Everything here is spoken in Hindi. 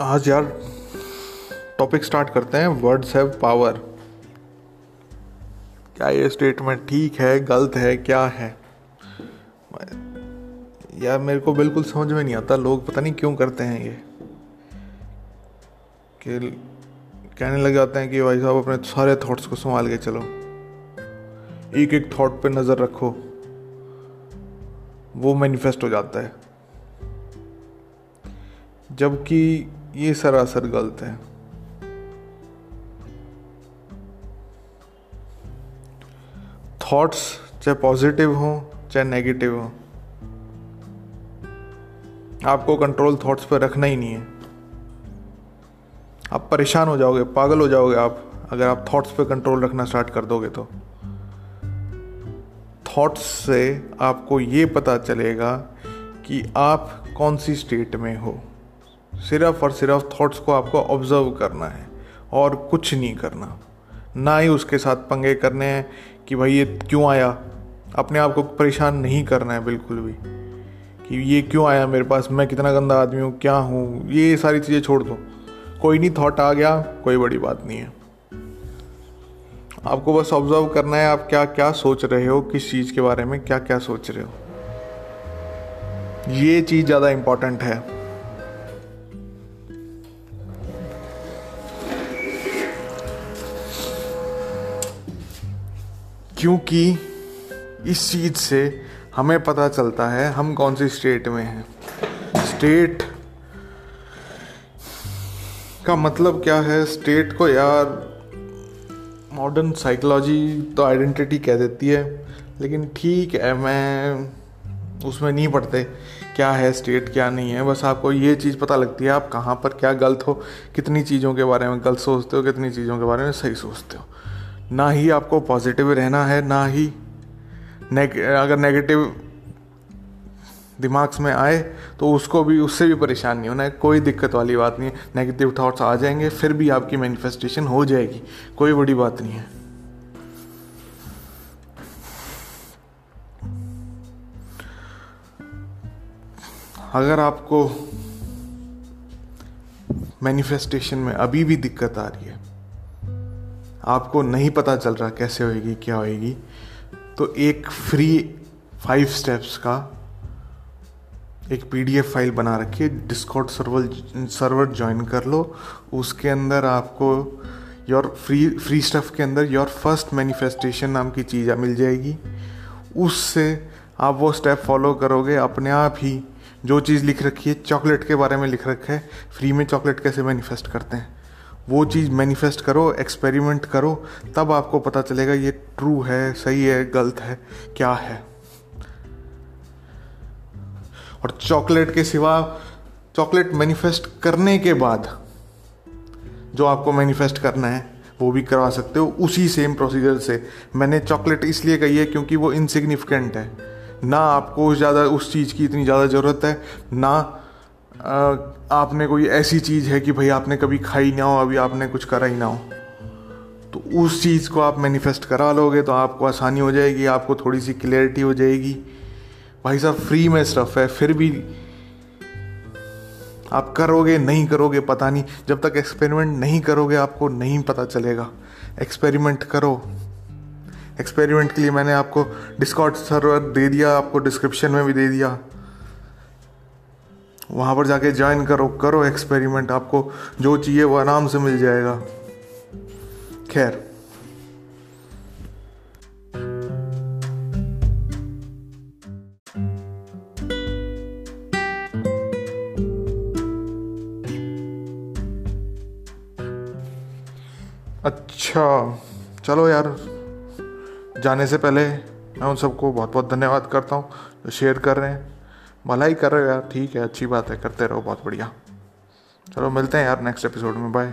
आज यार टॉपिक स्टार्ट करते हैं. वर्ड्स हैव पावर क्या ये स्टेटमेंट ठीक है, गलत है, क्या है? यार मेरे को बिल्कुल समझ में नहीं आता. लोग पता नहीं क्यों करते हैं ये? कि कहने लग जाते हैं कि भाई साहब अपने सारे थॉट्स को संभाल के चलो. एक एक थॉट पे नज़र रखो. वो मैनिफेस्ट हो जाता है. जबकि ये सरासर गलत है। थॉट्स चाहे पॉजिटिव हो, चाहे नेगेटिव हो, आपको कंट्रोल थॉट्स पर रखना ही नहीं है। आप परेशान हो जाओगे, पागल हो जाओगे आप, अगर आप थॉट्स पे कंट्रोल रखना स्टार्ट कर दोगे तो। थॉट्स से आपको ये पता चलेगा कि आप कौन सी स्टेट में हो। सिर्फ़ और सिर्फ़ थॉट्स को आपको ऑब्ज़र्व करना है और कुछ नहीं करना। ना ही उसके साथ पंगे करने हैं कि भाई ये क्यों आया? अपने आप को परेशान नहीं करना है बिल्कुल भी। कि ये क्यों आया मेरे पास? मैं कितना गंदा आदमी हूँ, क्या हूँ? ये सारी चीज़ें छोड़ दो। कोई नहीं थॉट आ गया, कोई बड़ी बात नहीं है। आपको बस ऑब्ज़र्व करना है, आप क्या क्या सोच रहे हो, किस चीज़ के बारे में क्या क्या सोच रहे हो। ये चीज़ ज़्यादा इंपॉर्टेंट है। क्योंकि इस चीज़ से हमें पता चलता है हम कौन सी स्टेट में हैं। स्टेट का मतलब क्या है? स्टेट को यार मॉडर्न साइकोलॉजी तो आइडेंटिटी कह देती है, लेकिन ठीक है, मैं उसमें नहीं पढ़ते क्या है स्टेट, क्या नहीं है। बस आपको ये चीज़ पता लगती है, आप कहाँ पर क्या गलत हो, कितनी चीज़ों के बारे में गलत सोचते हो, कितनी चीज़ों के बारे में सही सोचते हो। ना ही आपको पॉजिटिव रहना है, ना ही नेग अगर नेगेटिव दिमाग में आए तो उसको भी, उससे भी परेशान नहीं होना है, कोई दिक्कत वाली बात नहीं है। नेगेटिव थॉट्स आ जाएँगे, फिर भी आपकी मैनिफेस्टेशन हो जाएगी, कोई बड़ी बात नहीं है। अगर आपको मैनिफेस्टेशन में अभी भी दिक्कत आ रही है आपको नहीं पता चल रहा कैसे होएगी, क्या होएगी। तो एक फ्री फाइव स्टेप्स का एक पीडीएफ फ़ाइल बना रखिए डिस्कॉर्ड सर्वर सर्वर ज्वाइन कर लो। उसके अंदर आपको योर फ्री फ्री स्टफ़ के अंदर योर फ़र्स्ट मैनिफेस्टेशन नाम की चीज़ मिल जाएगी। उससे आप वो स्टेप फॉलो करोगे, अपने आप ही जो चीज़ लिख रखी है चॉकलेट के बारे में लिख रखा है फ्री में चॉकलेट कैसे मैनिफेस्ट करते हैं। वो चीज़ मैनिफेस्ट करो एक्सपेरिमेंट करो, तब आपको पता चलेगा ये ट्रू है, सही है, गलत है, क्या है। और चॉकलेट के सिवा चॉकलेट मैनिफेस्ट करने के बाद जो आपको मैनिफेस्ट करना है, वो भी करवा सकते हो। उसी सेम प्रोसीजर से। मैंने चॉकलेट इसलिए कही है क्योंकि वो इनसिग्निफिकेंट है। ना आपको ज़्यादा उस चीज़ की इतनी ज़्यादा ज़रूरत है, ना आपने कोई ऐसी चीज़ है कि भाई आपने कभी खाई ना हो, अभी आपने कुछ करा ही ना हो? तो उस चीज़ को आप मैनिफेस्ट करा लोगे तो आपको आसानी हो जाएगी, आपको थोड़ी सी क्लियरिटी हो जाएगी। भाई साहब फ्री में स्टफ़ है, फिर भी आप करोगे, नहीं करोगे, पता नहीं। जब तक एक्सपेरिमेंट नहीं करोगे, आपको नहीं पता चलेगा। एक्सपेरिमेंट करो। एक्सपेरिमेंट के लिए मैंने आपको डिस्कॉट सर्वर दे दिया, आपको डिस्क्रिप्शन में भी दे दिया। वहाँ पर जाके ज्वाइन करो करो एक्सपेरिमेंट आपको जो चाहिए वो आराम से मिल जाएगा। खैर। अच्छा चलो यार। जाने से पहले मैं उन सबको बहुत बहुत धन्यवाद करता हूँ जो शेयर कर रहे हैं। भलाई कर रहे हो यार, ठीक है, अच्छी बात है, करते रहो, बहुत बढ़िया। चलो मिलते हैं यार नेक्स्ट एपिसोड में बाय